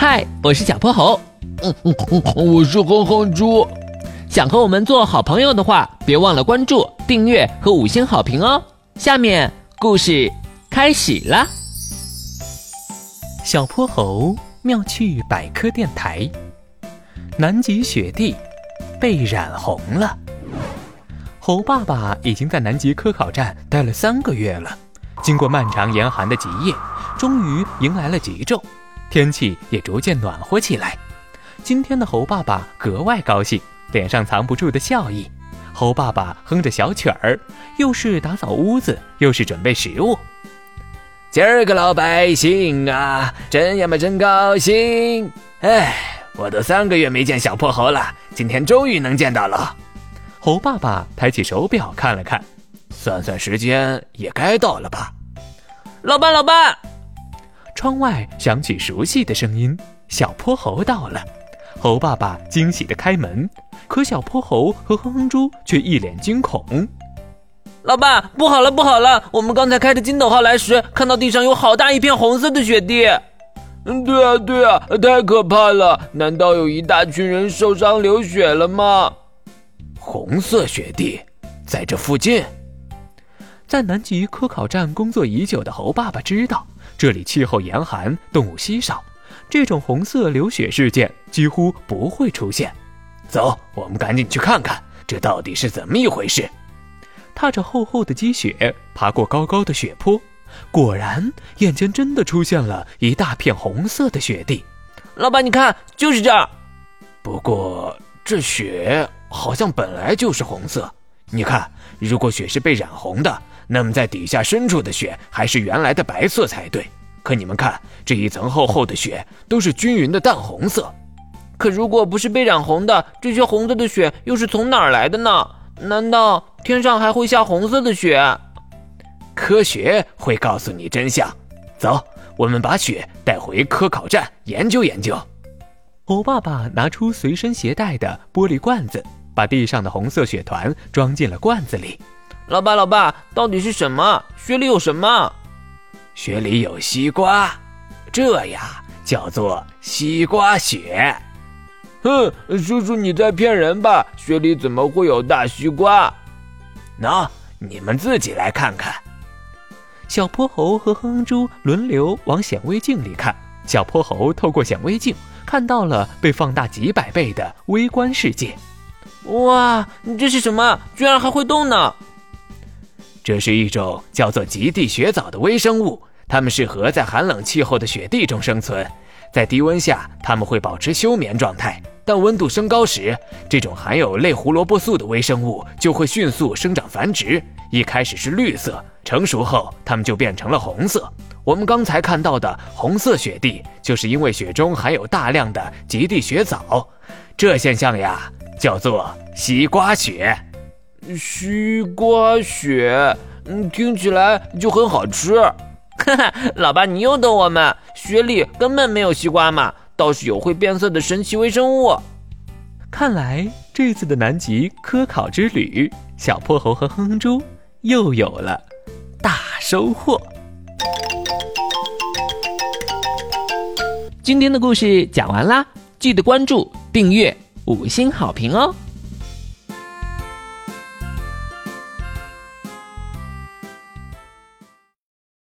嗨，我是小泼猴。嗯嗯嗯，我是哼哼猪。想和我们做好朋友的话，别忘了关注、订阅和五星好评哦。下面故事开始了。小泼猴妙趣百科电台。南极雪地被染红了。猴爸爸已经在南极科考站待了三个月了，经过漫长严寒的极夜，终于迎来了极昼，天气也逐渐暖和起来。今天的猴爸爸格外高兴，脸上藏不住的笑意。猴爸爸哼着小曲儿，又是打扫屋子，又是准备食物。今儿个老百姓啊，真呀嘛真高兴！哎，我都三个月没见小破猴了，今天终于能见到了。猴爸爸抬起手表看了看，算算时间也该到了吧。老伴，老爸！窗外响起熟悉的声音，小泼猴到了。猴爸爸惊喜地开门，可小泼猴和哼哼猪却一脸惊恐。老爸，不好了，不好了！我们刚才开着金斗号来时，看到地上有好大一片红色的雪地。嗯，对啊，对啊，太可怕了！难道有一大群人受伤流血了吗？红色雪地，在这附近，在南极科考站工作已久的猴爸爸知道，这里气候严寒，动物稀少，这种红色流血事件几乎不会出现。走，我们赶紧去看看，这到底是怎么一回事？踏着厚厚的积雪，爬过高高的雪坡，果然，眼前真的出现了一大片红色的雪地。老板，你看，就是这儿。不过，这雪……好像本来就是红色，你看，如果雪是被染红的，那么在底下深处的雪还是原来的白色才对。可你们看，这一层厚厚的雪都是均匀的淡红色。可如果不是被染红的，这些红色的雪又是从哪儿来的呢？难道天上还会下红色的雪？科学会告诉你真相。走，我们把雪带回科考站研究研究。猴爸爸拿出随身携带的玻璃罐子。把地上的红色雪团装进了罐子里。老爸，老爸，到底是什么？雪里有什么？雪里有西瓜，这呀叫做西瓜雪。哼，叔叔你在骗人吧？雪里怎么会有大西瓜？喏，你们自己来看看。小泼猴和哼哼猪轮流往显微镜里看。小泼猴透过显微镜看到了被放大几百倍的微观世界。哇，这是什么？居然还会动呢！这是一种叫做极地雪藻的微生物，它们适合在寒冷气候的雪地中生存。在低温下，它们会保持休眠状态，但温度升高时，这种含有类胡萝卜素的微生物就会迅速生长繁殖。一开始是绿色，成熟后它们就变成了红色。我们刚才看到的红色雪地，就是因为雪中含有大量的极地雪藻。这现象呀。叫做 西瓜雪，西瓜雪，嗯，听起来就很好吃。哈哈，老爸，你又逗我们，雪里根本没有西瓜嘛，倒是有会变色的神奇微生物。看来这次的南极科考之旅，小泼猴和哼哼猪又有了大收获。今天的故事讲完啦，记得关注订阅。五星好评哦！